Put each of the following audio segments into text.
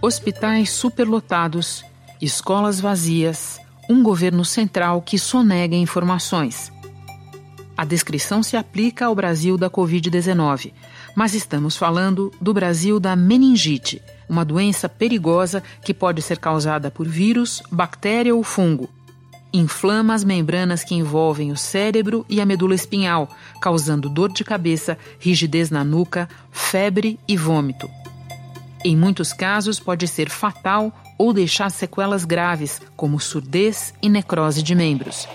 hospitais superlotados, escolas vazias, um governo central que sonega informações. A descrição se aplica ao Brasil da Covid-19, mas estamos falando do Brasil da meningite, uma doença perigosa que pode ser causada por vírus, bactéria ou fungo. Inflama as membranas que envolvem o cérebro e a medula espinhal, causando dor de cabeça, rigidez na nuca, febre e vômito. Em muitos casos, pode ser fatal ou deixar sequelas graves, como surdez e necrose de membros.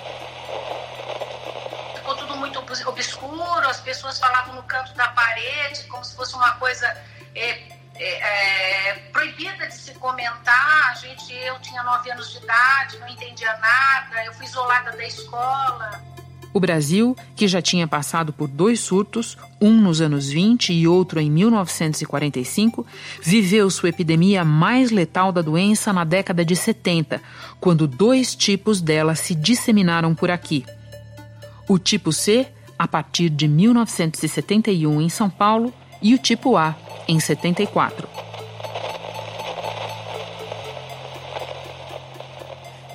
Ficou tudo muito obscuro, as pessoas falavam no canto da parede, como se fosse uma coisa é, é, é, proibida de se comentar. Gente, eu tinha nove anos de idade, não entendia nada, eu fui isolada da escola. O Brasil, que já tinha passado por dois surtos, um nos anos 20 e outro em 1945, viveu sua epidemia mais letal da doença na década de 70, quando dois tipos dela se disseminaram por aqui. O tipo C, a partir de 1971 em São Paulo, e o tipo A, em 74.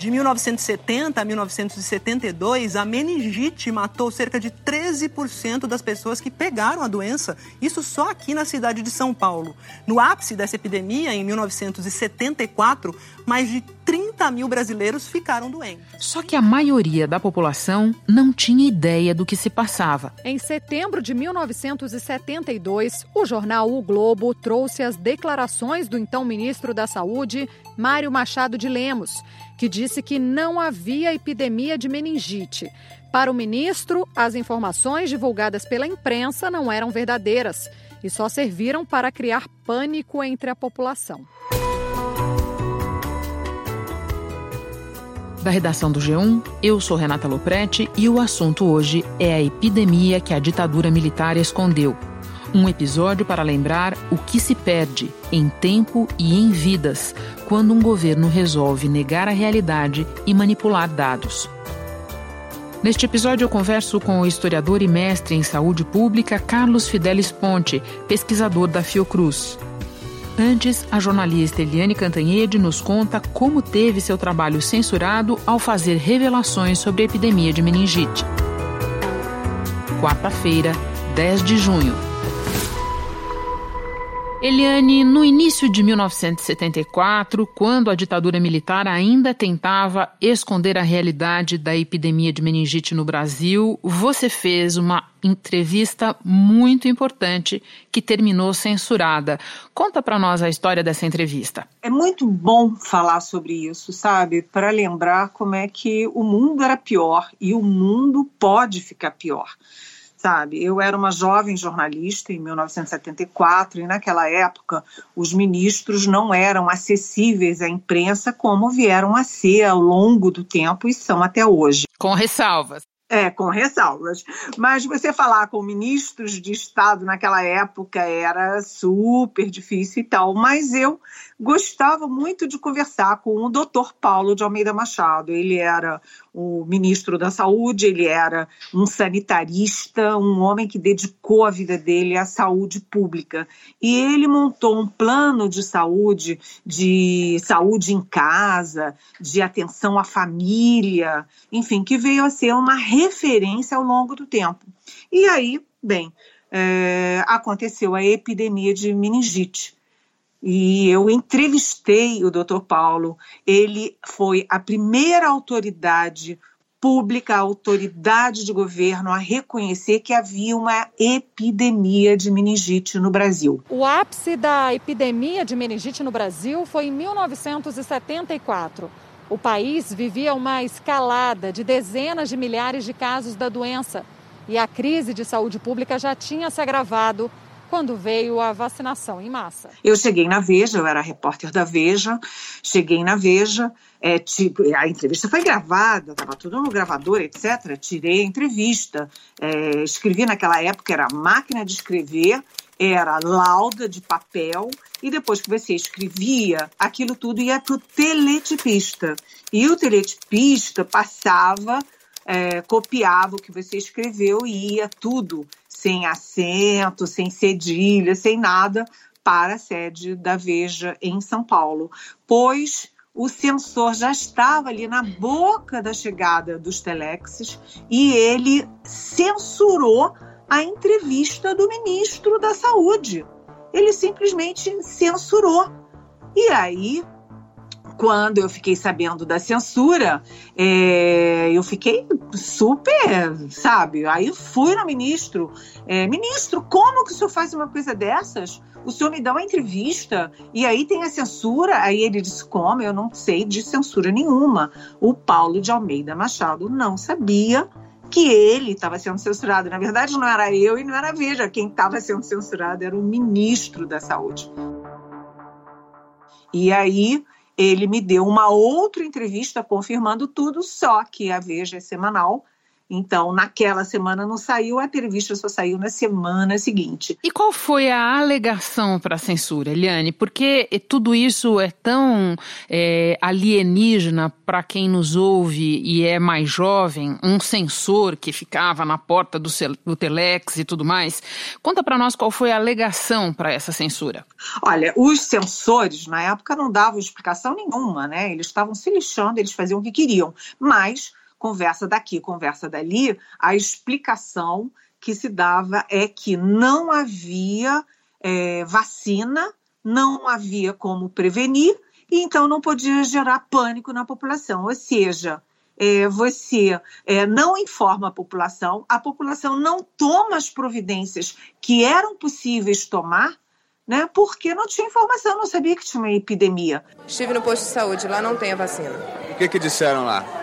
De 1970 a 1972, a meningite matou cerca de 13% das pessoas que pegaram a doença. Isso só aqui na cidade de São Paulo. No ápice dessa epidemia, em 1974, mais de 30 mil brasileiros ficaram doentes. Só que a maioria da população não tinha ideia do que se passava. Em setembro de 1972, o jornal O Globo trouxe as declarações do então ministro da Saúde, Mário Machado de Lemos, que disse que não havia epidemia de meningite. Para o ministro, as informações divulgadas pela imprensa não eram verdadeiras e só serviram para criar pânico entre a população. Da redação do G1, eu sou Renata Loprete e o assunto hoje é a epidemia que a ditadura militar escondeu. Um episódio para lembrar o que se perde em tempo e em vidas quando um governo resolve negar a realidade e manipular dados. Neste episódio, eu converso com o historiador e mestre em saúde pública Carlos Fidelis Ponte, pesquisador da Fiocruz. Antes, a jornalista Eliane Cantanhede nos conta como teve seu trabalho censurado ao fazer revelações sobre a epidemia de meningite. Quarta-feira, 10 de junho. Eliane, no início de 1974, quando a ditadura militar ainda tentava esconder a realidade da epidemia de meningite no Brasil, você fez uma entrevista muito importante que terminou censurada. Conta para nós a história dessa entrevista. É muito bom falar sobre isso, sabe? Para lembrar como é que o mundo era pior e o mundo pode ficar pior sabe? Eu era uma jovem jornalista em 1974 e naquela época os ministros não eram acessíveis à imprensa como vieram a ser ao longo do tempo e são até hoje. Com ressalvas. É, com ressalvas. Mas você falar com ministros de Estado naquela época era super difícil e tal. Mas eu gostava muito de conversar com o doutor Paulo de Almeida Machado. Ele era o ministro da Saúde, ele era um sanitarista, um homem que dedicou a vida dele à saúde pública. E ele montou um plano de saúde, de saúde em casa, de atenção à família, enfim, que veio a ser uma referência ao longo do tempo. E aí, bem, é, aconteceu a epidemia de meningite e eu entrevistei o Dr. Paulo. Ele foi a primeira autoridade pública, autoridade de governo a reconhecer que havia uma epidemia de meningite no Brasil. O ápice da epidemia de meningite no Brasil foi em 1974. O país vivia uma escalada de dezenas de milhares de casos da doença e a crise de saúde pública já tinha se agravado quando veio a vacinação em massa. Eu cheguei na Veja, eu era repórter da Veja, cheguei na Veja, é, tipo, a entrevista foi gravada, estava tudo no gravador, etc. Tirei a entrevista, é, escrevi naquela época, era máquina de escrever, era lauda de papel, e depois que você escrevia, aquilo tudo ia para o teletipista. E o teletipista passava, é, copiava o que você escreveu e ia tudo sem acento, sem cedilha, sem nada, para a sede da Veja em São Paulo, pois o censor já estava ali na boca da chegada dos telexes e ele censurou a entrevista do ministro da Saúde. Ele simplesmente censurou. E aí quando eu fiquei sabendo da censura, é, eu fiquei super, sabe? Aí fui no ministro. É, ministro, como que o senhor faz uma coisa dessas? O senhor me dá uma entrevista e aí tem a censura. Aí ele disse: Como? Eu não sei de censura nenhuma. O Paulo de Almeida Machado não sabia que ele estava sendo censurado. Na verdade, não era eu e não era a Veja. Quem estava sendo censurado era o ministro da Saúde. E aí ele me deu uma outra entrevista confirmando tudo, só que a Veja é semanal então, naquela semana não saiu, a entrevista só saiu na semana seguinte. E qual foi a alegação para a censura, Eliane? Porque tudo isso é tão é, alienígena para quem nos ouve e é mais jovem, um censor que ficava na porta do, do Telex e tudo mais. Conta para nós qual foi a alegação para essa censura. Olha, os censores na época não davam explicação nenhuma, né? Eles estavam se lixando, eles faziam o que queriam. Mas conversa daqui, conversa dali, a explicação que se dava é que não havia é, vacina, não havia como prevenir, e então não podia gerar pânico na população. Ou seja, é, você é, não informa a população, a população não toma as providências que eram possíveis tomar, né, porque não tinha informação, não sabia que tinha uma epidemia. Estive no posto de saúde, lá não tem a vacina. O que, que disseram lá?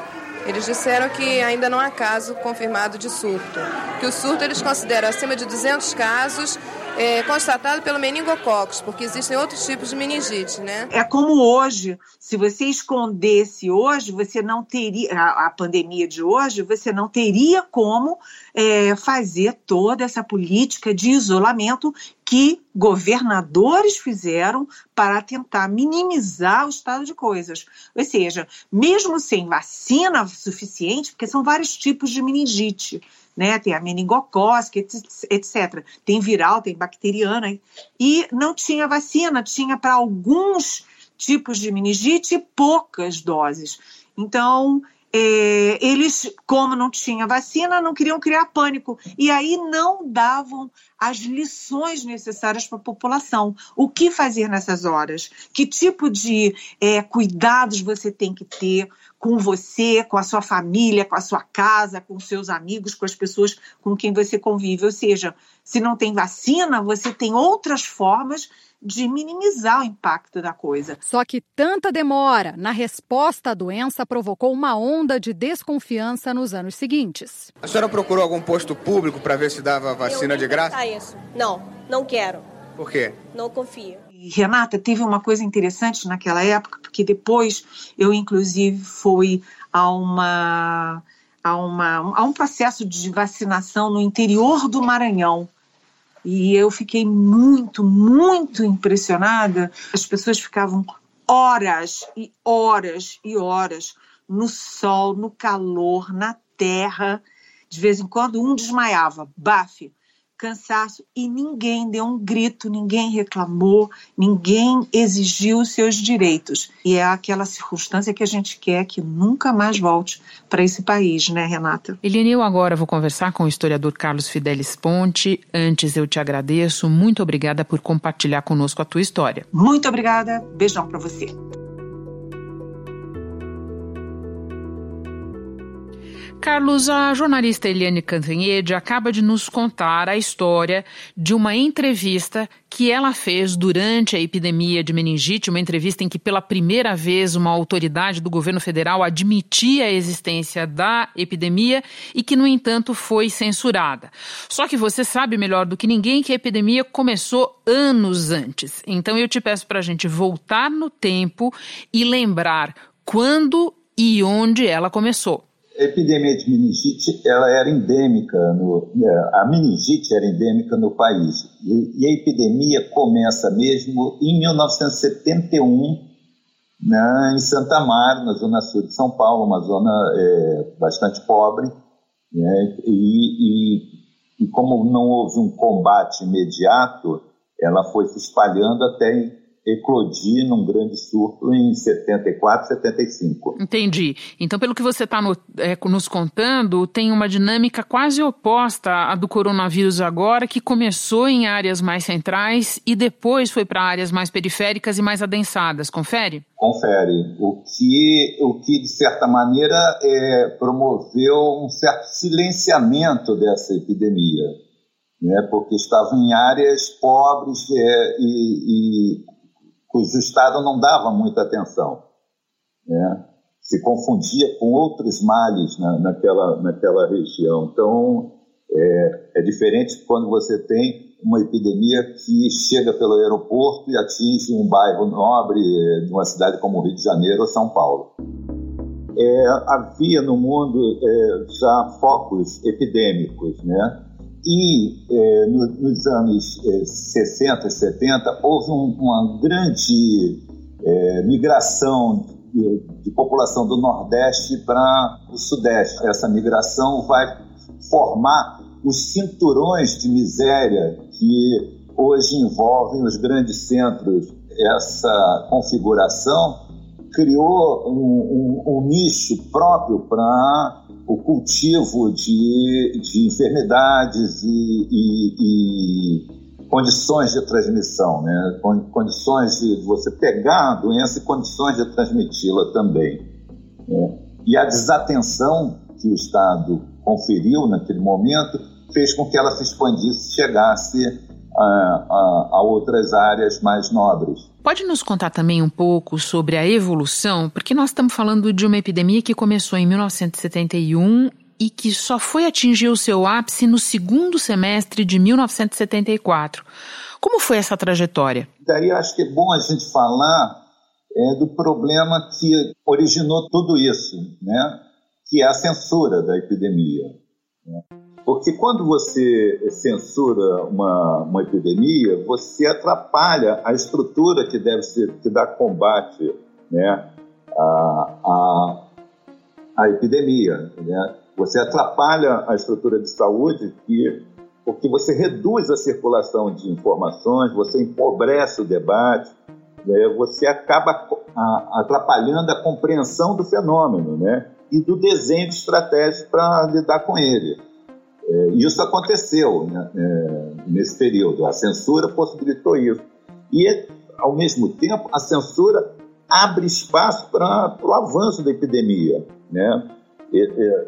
Eles disseram que ainda não há caso confirmado de surto, que o surto eles consideram acima de 200 casos é, constatado pelo meningococcus, porque existem outros tipos de meningite, né? É como hoje, se você escondesse hoje, você não teria, a, a pandemia de hoje, você não teria como é, fazer toda essa política de isolamento que governadores fizeram para tentar minimizar o estado de coisas. Ou seja, mesmo sem vacina suficiente, porque são vários tipos de meningite, né? Tem a meningocócica, etc. Tem viral, tem bacteriana. E não tinha vacina, tinha para alguns tipos de meningite poucas doses. Então, é, eles, como não tinha vacina, não queriam criar pânico. E aí não davam as lições necessárias para a população. O que fazer nessas horas? Que tipo de é, cuidados você tem que ter com você, com a sua família, com a sua casa, com seus amigos, com as pessoas com quem você convive? Ou seja, se não tem vacina, você tem outras formas de minimizar o impacto da coisa. Só que tanta demora na resposta à doença provocou uma onda de desconfiança nos anos seguintes. A senhora procurou algum posto público para ver se dava vacina de graça? Isso. Não, não quero. Por quê? Não confio. Renata, teve uma coisa interessante naquela época, porque depois eu, inclusive, fui a uma a, uma, a um processo de vacinação no interior do Maranhão. E eu fiquei muito, muito impressionada. As pessoas ficavam horas e horas e horas no sol, no calor, na terra. De vez em quando um desmaiava, bafe, cansaço e ninguém deu um grito, ninguém reclamou, ninguém exigiu os seus direitos. E é aquela circunstância que a gente quer que nunca mais volte para esse país, né, Renata? Eliane, eu agora vou conversar com o historiador Carlos Fidelis Ponte. Antes eu te agradeço, muito obrigada por compartilhar conosco a tua história. Muito obrigada, beijão para você. Carlos, a jornalista Eliane Cantanhede acaba de nos contar a história de uma entrevista que ela fez durante a epidemia de meningite, uma entrevista em que pela primeira vez uma autoridade do governo federal admitia a existência da epidemia e que, no entanto, foi censurada. Só que você sabe melhor do que ninguém que a epidemia começou anos antes. Então eu te peço para a gente voltar no tempo e lembrar quando e onde ela começou epidemia de meningite ela era endêmica, no, é, a meningite era endêmica no país. E, e a epidemia começa mesmo em 1971, né, em Santa Mar, na zona sul de São Paulo, uma zona é, bastante pobre. Né, e, e, e como não houve um combate imediato, ela foi se espalhando até eclodir num grande surto em 74, 75. Entendi. Então, pelo que você está no, é, nos contando, tem uma dinâmica quase oposta à do coronavírus agora, que começou em áreas mais centrais e depois foi para áreas mais periféricas e mais adensadas. Confere? Confere. O que, o que de certa maneira, é, promoveu um certo silenciamento dessa epidemia. Né, porque estava em áreas pobres é, e, e cujo Estado não dava muita atenção. Né? Se confundia com outros males na, naquela, naquela região. Então, é, é diferente quando você tem uma epidemia que chega pelo aeroporto e atinge um bairro nobre é, de uma cidade como Rio de Janeiro ou São Paulo. É, havia no mundo é, já focos epidêmicos, né? E é, no, nos anos é, 60 e 70 houve um, uma grande é, migração de, de, população do Nordeste para o Sudeste. Essa migração vai formar os cinturões de miséria que hoje envolvem os grandes centros. Essa configuração criou um, um, um nicho próprio para o cultivo de, de enfermidades e, e, e condições de transmissão, né? condições de você pegar a doença e condições de transmiti-la também. Né? E a desatenção que o Estado conferiu naquele momento fez com que ela se expandisse, chegasse a, a, a, outras áreas mais nobres. Pode nos contar também um pouco sobre a evolução, porque nós estamos falando de uma epidemia que começou em 1971 e que só foi atingir o seu ápice no segundo semestre de 1974. Como foi essa trajetória? Daí acho que é bom a gente falar é, do problema que originou tudo isso, né? que é a censura da epidemia. Né? Porque quando você censura uma, uma epidemia, você atrapalha a estrutura que deve ser, que dá combate né, epidemia. Né? Você atrapalha a estrutura de saúde que, porque você reduz a circulação de informações, você empobrece o debate, né? você acaba atrapalhando a compreensão do fenômeno né? e do desenho de estratégias para lidar com ele. É, isso aconteceu né, é, nesse período. A censura possibilitou isso. E, ao mesmo tempo, a censura abre espaço para o avanço da epidemia. Né?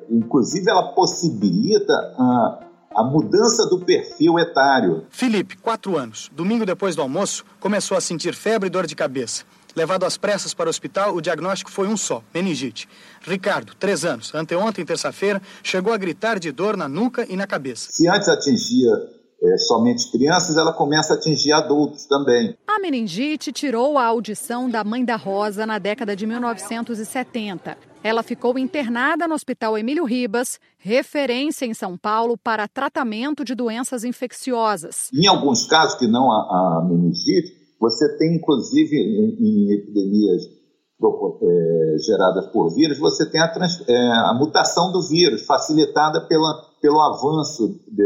Inclusive, ela possibilita a, a mudança do perfil etário. Felipe, quatro anos. Domingo depois do almoço, começou a sentir febre e dor de cabeça. Levado às pressas para o hospital, o diagnóstico foi um só, meningite. Ricardo, três anos, anteontem, terça-feira, chegou a gritar de dor na nuca e na cabeça. Se antes atingia é, somente crianças, ela começa a atingir adultos também. A meningite tirou a audição da mãe da Rosa na década de 1970. Ela ficou internada no Hospital Emílio Ribas, referência em São Paulo para tratamento de doenças infecciosas. Em alguns casos, que não a, a meningite, você tem, inclusive, em, em epidemias é, geradas por vírus, você tem a, trans, é, a, mutação do vírus, facilitada pela, pelo avanço de,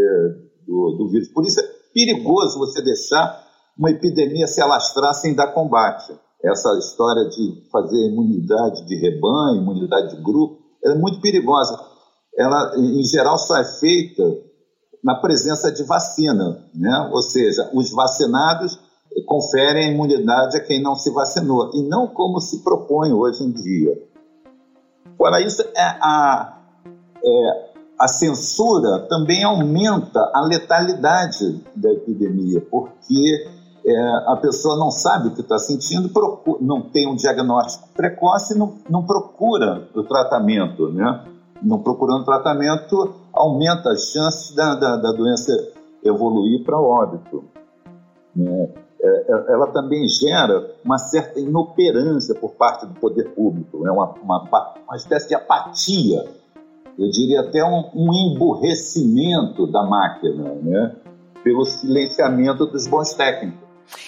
do, do, vírus. Por isso é perigoso você deixar uma epidemia se alastrar sem dar combate. Essa história de fazer imunidade de rebanho, imunidade de grupo, é muito perigosa. Ela, em geral, só é feita na presença de vacina, né? ou seja, os vacinados conferem imunidade a quem não se vacinou, e não como se propõe hoje em dia. Fora isso, é a, é, a censura também aumenta a letalidade da epidemia, porque é, a pessoa não sabe o que está sentindo, procura, não tem um diagnóstico precoce, não, não procura o tratamento, né? Não procurando tratamento, aumenta as chances da, da, da doença evoluir para óbito. Né? É, ela também gera uma certa inoperância por parte do poder público, né? uma, uma, uma espécie de apatia, eu diria até um, um emburrecimento da máquina, né? pelo silenciamento dos bons técnicos.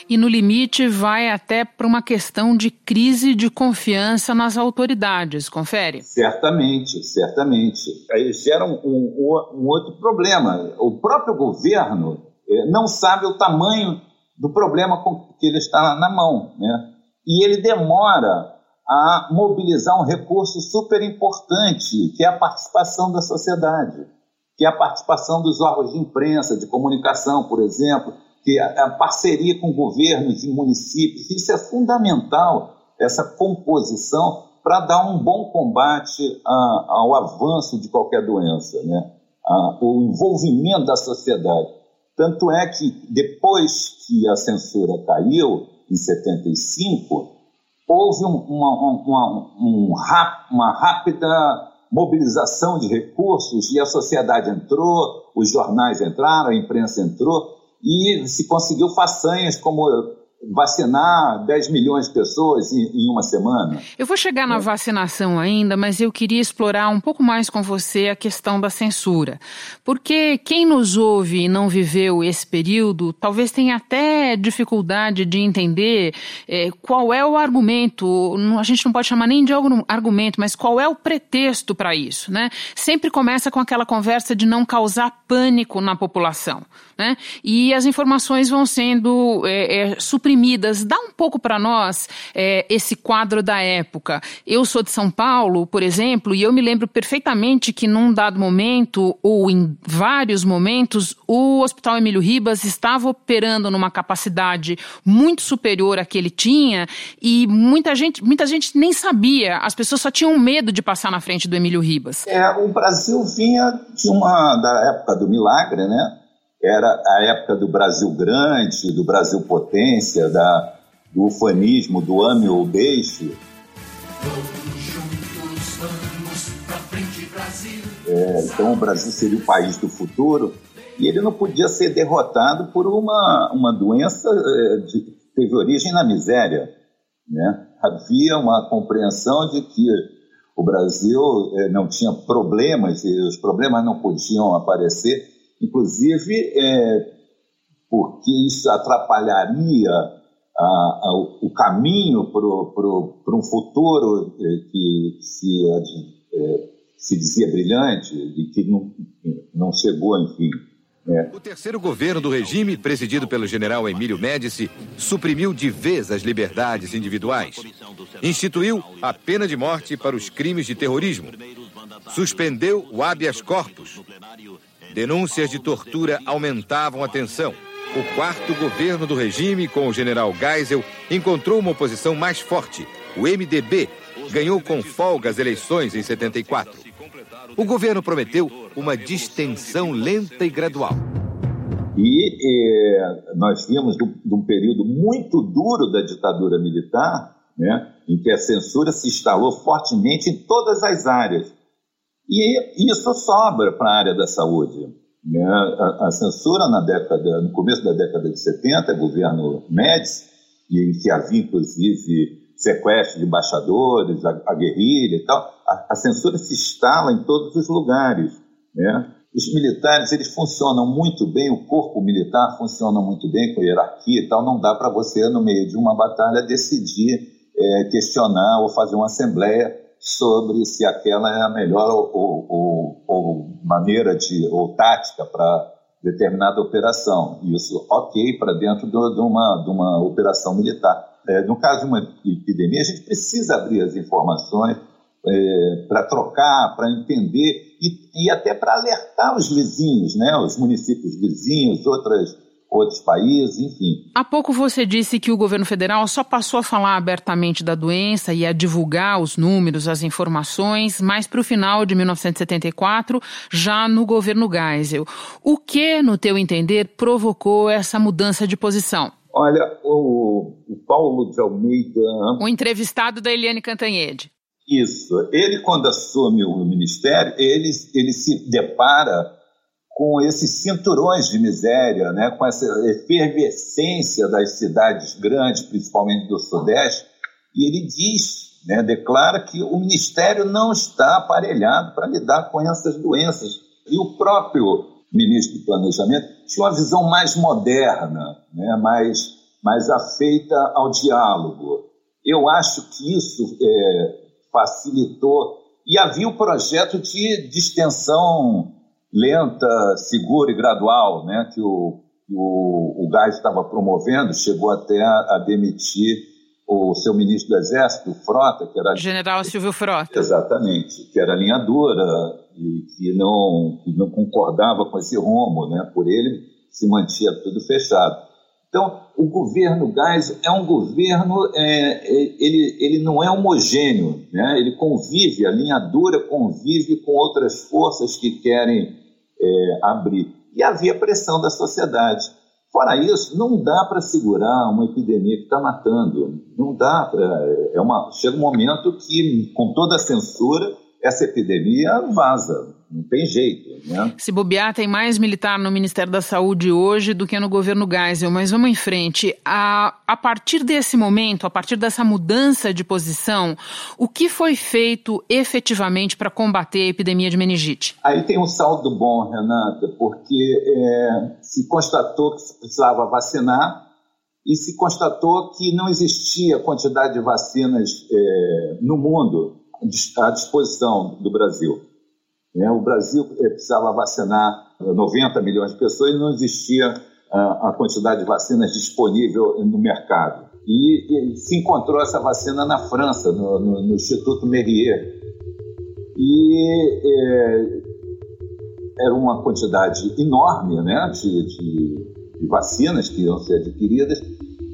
E no limite vai até para uma questão de crise de confiança nas autoridades, confere? Certamente, certamente. Aí gera um, um, um outro problema. O próprio governo eh, não sabe o tamanho do problema que ele está na mão. Né? E ele demora a mobilizar um recurso super importante, que é a participação da sociedade, que é a participação dos órgãos de imprensa, de comunicação, por exemplo, que a parceria com governos e municípios. Isso é fundamental, essa composição, para dar um bom combate ao avanço de qualquer doença, né? O envolvimento da sociedade. Tanto é que depois que a censura caiu, em 75, houve um, uma, uma, um, uma rápida mobilização de recursos e a sociedade entrou, os jornais entraram, a imprensa entrou e se conseguiu façanhas como vacinar 10 milhões de pessoas em, em uma semana. Eu vou chegar na vacinação ainda, mas eu queria explorar um pouco mais com você a questão da censura. Porque quem nos ouve e não viveu esse período, talvez tenha até dificuldade de entender é, qual é o argumento, a gente não pode chamar nem de argumento, mas qual é o pretexto para isso, né? Sempre começa com aquela conversa de não causar pânico na população, né? E as informações vão sendo é, é, suprimidas. Dá um pouco para nós é, esse quadro da época. Eu sou de São Paulo, por exemplo, e eu me lembro perfeitamente que num dado momento, ou em vários momentos, o Hospital Emílio Ribas estava operando numa capacidade muito superior à que ele tinha, e muita gente, muita gente nem sabia, as pessoas só tinham medo de passar na frente do Emílio Ribas. É, o Brasil vinha de uma da época do milagre, né? era a época do Brasil grande, do Brasil potência, da, do ufanismo, do ame ou deixe. É, então o Brasil seria o país do futuro e ele não podia ser derrotado por uma, uma doença que teve origem na miséria. Né? Havia uma compreensão de que o Brasil é, não tinha problemas e os problemas não podiam aparecer inclusive é, porque isso atrapalharia o caminho para um futuro que se, se dizia brilhante e que não, não chegou, enfim. É. O terceiro governo do regime, presidido pelo general Emílio Médici, suprimiu de vez as liberdades individuais. Instituiu a pena de morte para os crimes de terrorismo. Suspendeu o habeas corpus Denúncias de tortura aumentavam a tensão. O quarto governo do regime, com o general Geisel, encontrou uma oposição mais forte. O MDB ganhou com folga as eleições em 74. O governo prometeu uma distensão lenta e gradual. E eh, nós vimos de um período muito duro da ditadura militar, né, em que a censura se instalou fortemente em todas as áreas e isso sobra para a área da saúde. Né? A, a, censura na década, no começo da década de 70, governo Médici, em que havia inclusive sequestro de embaixadores, a, a guerrilha e tal, a, a, censura se instala em todos os lugares. Né? Os militares eles funcionam muito bem, o corpo militar funciona muito bem com hierarquia e tal, não dá para você, no meio de uma batalha, decidir é, questionar ou fazer uma assembleia sobre se aquela é a melhor ou, ou, ou maneira de ou tática para determinada operação. Isso, ok, para dentro de, uma, de uma operação militar. É, no caso de uma epidemia, a gente precisa abrir as informações é, para trocar, para entender e, e até para alertar os vizinhos, né, os municípios vizinhos, outras outros países, enfim. Há pouco você disse que o governo federal só passou a falar abertamente da doença e a divulgar os números, as informações, mais para o final de 1974, já no governo Geisel. O que, no teu entender, provocou essa mudança de posição? Olha, o, o Paulo de Almeida. O entrevistado da Eliane Cantanhede. Isso. Ele, quando assume o ministério, ele, ele se depara com esses cinturões de miséria, né, com essa efervescência das cidades grandes, principalmente do Sudeste, e ele diz, né, declara que o Ministério não está aparelhado para lidar com essas doenças. E o próprio ministro do Planejamento tinha uma visão mais moderna, né, mais, mais afeita ao diálogo. Eu acho que isso é, facilitou. E havia o projeto de distensão lenta, segura e gradual, né, que o, o, o Gás estava promovendo, chegou até a, a, demitir o seu ministro do Exército, Frota, que era... General Silvio Frota. Exatamente, que era linha dura e que não, que não concordava com esse rumo, né? Por ele se mantinha tudo fechado. Então, o governo Gás é um governo, é, é, ele, ele não é homogêneo, né? ele convive, a linha dura convive com outras forças que querem é, abrir. E havia pressão da sociedade. Fora isso, não dá para segurar uma epidemia que está matando. Não dá. Pra, é chega um momento que, com toda a censura, essa epidemia vaza. Não tem jeito, né? Se bobear, tem mais militar no Ministério da Saúde hoje do que no governo Geisel. Mas vamos em frente. A, a partir desse momento, a partir dessa mudança de posição, o que foi feito efetivamente para combater a epidemia de meningite? Aí tem um saldo bom, Renata, porque é, se constatou que se precisava vacinar e se constatou que não existia quantidade de vacinas é, no mundo à disposição do Brasil. Né? O Brasil eh, precisava vacinar 90 milhões de pessoas e não existia a quantidade de vacinas disponível no mercado. E se encontrou essa vacina na França, no, no, no Instituto Merier. E é, era uma quantidade enorme né, de, de, de, vacinas que iam ser adquiridas.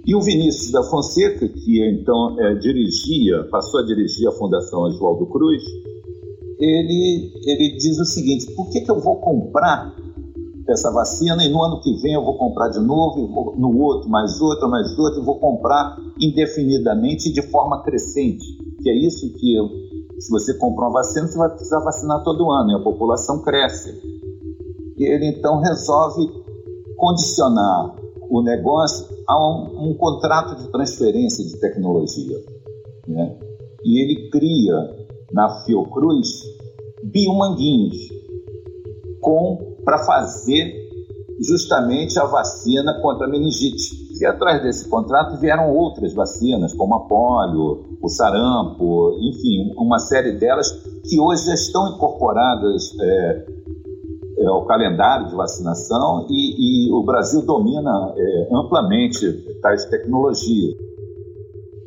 E o Vinícius da Fonseca, que então é, dirigia, passou a dirigir a Fundação Oswaldo Cruz, ele, ele diz o seguinte: por que, que eu vou comprar essa vacina e no ano que vem eu vou comprar de novo, vou, no outro, mais outro, mais outro, e vou comprar indefinidamente de forma crescente? Que é isso que, eu, se você comprar uma vacina, você vai precisar vacinar todo ano e a população cresce. E ele então resolve condicionar o negócio a um, um contrato de transferência de tecnologia. Né? E ele cria na Fiocruz biomanguinhos para fazer justamente a vacina contra a meningite. E atrás desse contrato vieram outras vacinas, como a polio, o sarampo, enfim, uma série delas que hoje já estão incorporadas é, é, ao calendário de vacinação e, e o Brasil domina é, amplamente tais tecnologias.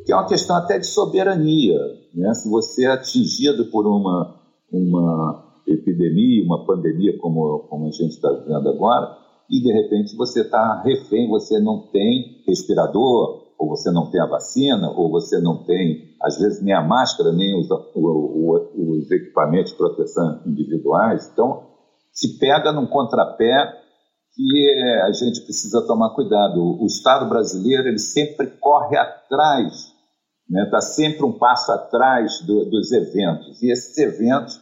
Que é uma questão até de soberania. Né? Se você é atingido por uma, uma epidemia, uma pandemia como, como a gente está vivendo agora, e de repente você está refém, você não tem respirador, ou você não tem a vacina, ou você não tem, às vezes, nem a máscara, nem os, o, o, os equipamentos de proteção individuais. Então, se pega num contrapé que é, a gente precisa tomar cuidado. O Estado brasileiro ele sempre corre atrás está né? Tá sempre um passo atrás do, dos eventos. E esses eventos,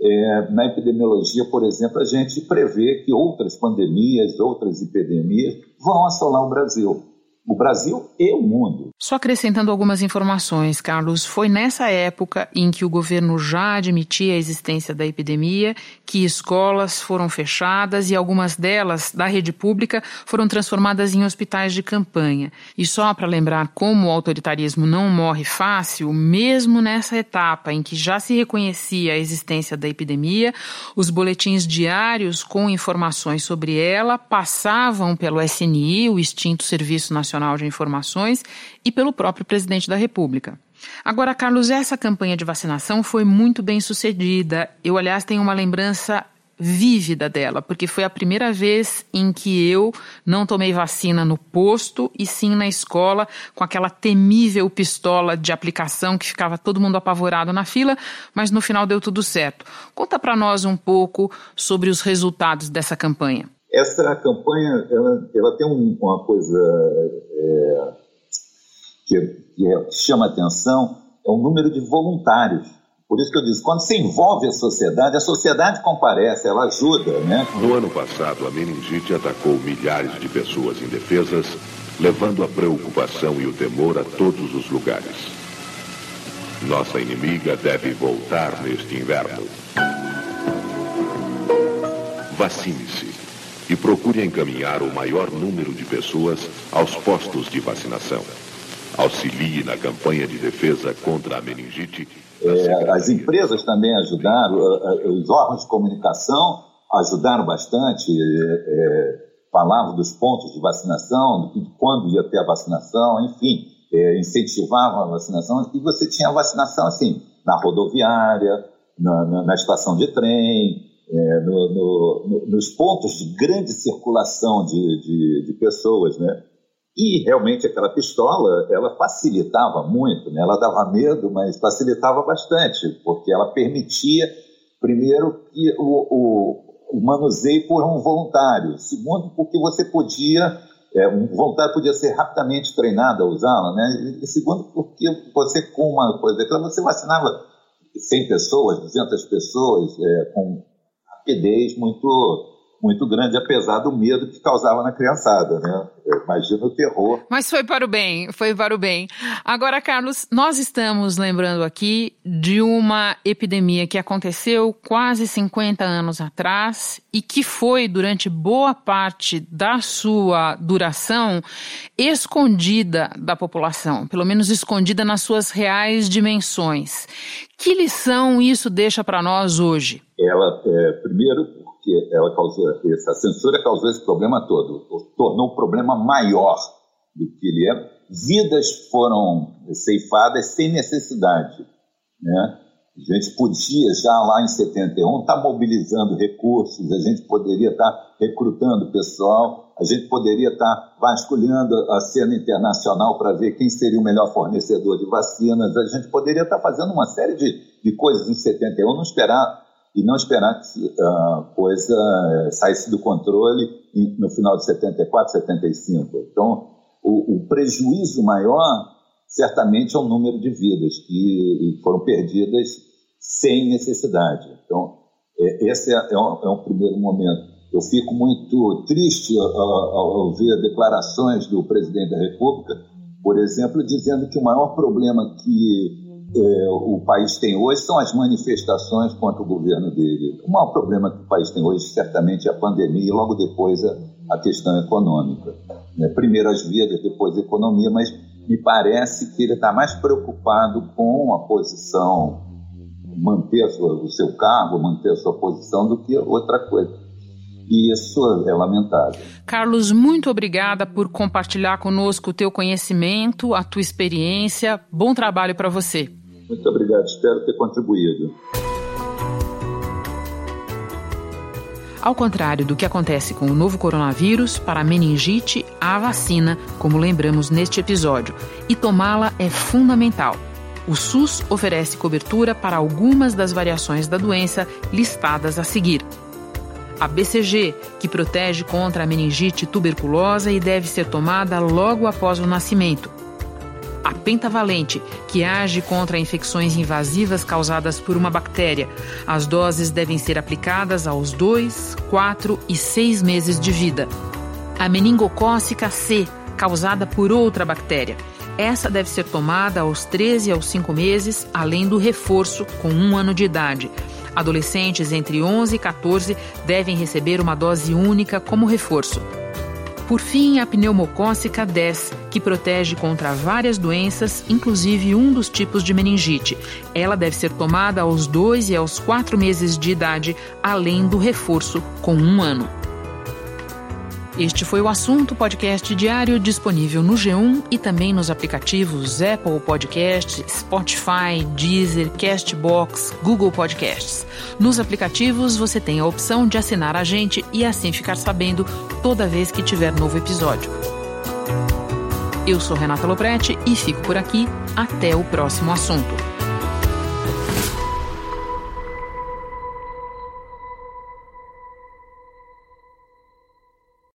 é, na epidemiologia, por exemplo, a gente prevê que outras pandemias, outras epidemias vão assolar o Brasil o Brasil e o mundo. Só acrescentando algumas informações, Carlos, foi nessa época em que o governo já admitia a existência da epidemia que escolas foram fechadas e algumas delas, da rede pública, foram transformadas em hospitais de campanha. E só para lembrar como o autoritarismo não morre fácil, mesmo nessa etapa em que já se reconhecia a existência da epidemia, os boletins diários com informações sobre ela passavam pelo SNI, o extinto Serviço Nacional Nacional de Informações e pelo próprio presidente da República. Agora, Carlos, essa campanha de vacinação foi muito bem sucedida. Eu, aliás, tenho uma lembrança vívida dela, porque foi a primeira vez em que eu não tomei vacina no posto e sim na escola, com aquela temível pistola de aplicação que ficava todo mundo apavorado na fila, mas no final deu tudo certo. Conta para nós um pouco sobre os resultados dessa campanha. Essa campanha ela, ela tem um, uma coisa é, que, que é, chama atenção, é o número de voluntários. Por isso que eu disse, quando se envolve a sociedade, a sociedade comparece, ela ajuda, né? No ano passado, a meningite atacou milhares de pessoas indefesas, levando a preocupação e o temor a todos os lugares. Nossa inimiga deve voltar neste inverno. Vacine-se e procure encaminhar o maior número de pessoas aos postos de vacinação. Auxilie na campanha de defesa contra a meningite. É, as empresas também ajudaram, os órgãos de comunicação ajudaram bastante. É, falava dos pontos de vacinação, de quando ia ter a vacinação, enfim, é, incentivava a vacinação, e você tinha a vacinação assim, na rodoviária, na, na, na estação de trem, é, no, no, nos pontos de grande circulação de, de, de, pessoas, né? E realmente aquela pistola, ela facilitava muito, né? Ela dava medo, mas facilitava bastante, porque ela permitia, primeiro, que o, o, o manuseio por um voluntário, segundo, porque você podia é, um voluntário podia ser rapidamente treinado a usá-la, né? E segundo, porque você com uma coisa daquela, você vacinava 100 pessoas, 200 pessoas, é, com rapidez muito muito grande, apesar do medo que causava na criançada, né? Imagina o terror. Mas foi para o bem, foi para o bem. Agora, Carlos, nós estamos lembrando aqui de uma epidemia que aconteceu quase 50 anos atrás e que foi, durante boa parte da sua duração, escondida da população, pelo menos escondida nas suas reais dimensões. Que lição isso deixa para nós hoje? Ela, é, primeiro, que ela causou, essa censura causou esse problema todo, tornou o problema maior do que ele é. Vidas foram ceifadas sem necessidade. Né? A gente podia, já lá em 71, estar tá mobilizando recursos, a gente poderia estar tá recrutando pessoal, a gente poderia estar tá vasculhando a cena internacional para ver quem seria o melhor fornecedor de vacinas, a gente poderia estar fazendo uma série de, de coisas em 71, não esperar e não esperar que a coisa eh, saísse do controle no final de 74, 75. Então, o, o prejuízo maior, certamente, é o número de vidas que foram perdidas sem necessidade. Então, é, esse é, é, um, é um primeiro momento. Eu fico muito triste ao, ao, ver declarações do presidente da República, por exemplo, dizendo que o maior problema que é, o país tem hoje são as manifestações contra o governo dele. O maior problema que o país tem hoje, certamente, é a pandemia e logo depois a, a questão econômica. Né? Primeiro as vidas, depois a economia, mas me parece que ele está mais preocupado com a posição, manter sua, o seu cargo, manter a sua posição, do que outra coisa. E isso é lamentável. Carlos, muito obrigada por compartilhar conosco o teu conhecimento, a tua experiência. Bom trabalho para você. Muito obrigado, espero ter contribuído. Ao contrário do que acontece com o novo coronavírus, para a meningite há vacina, como lembramos neste episódio, e tomá-la é fundamental. O SUS oferece cobertura para algumas das variações da doença listadas a seguir. A BCG, que protege contra a meningite tuberculosa e deve ser tomada logo após o nascimento a pentavalente, que age contra infecções invasivas causadas por uma bactéria. As doses devem ser aplicadas aos 2, 4 e 6 meses de vida. A meningocócica C, causada por outra bactéria. Essa deve ser tomada aos 13 aos 5 meses, além do reforço com um ano de idade. Adolescentes entre 11 e 14 devem receber uma dose única como reforço. Por fim, a pneumocócica 10, que protege contra várias doenças, inclusive um dos tipos de meningite. Ela deve ser tomada aos 2 e aos 4 meses de idade, além do reforço com um ano. Este foi o assunto podcast diário disponível no G1 e também nos aplicativos Apple Podcast, Spotify, Deezer, Castbox, Google Podcasts. Nos aplicativos você tem a opção de assinar a gente e assim ficar sabendo toda vez que tiver novo episódio. Eu sou Renata Loprete e fico por aqui. Até o próximo assunto.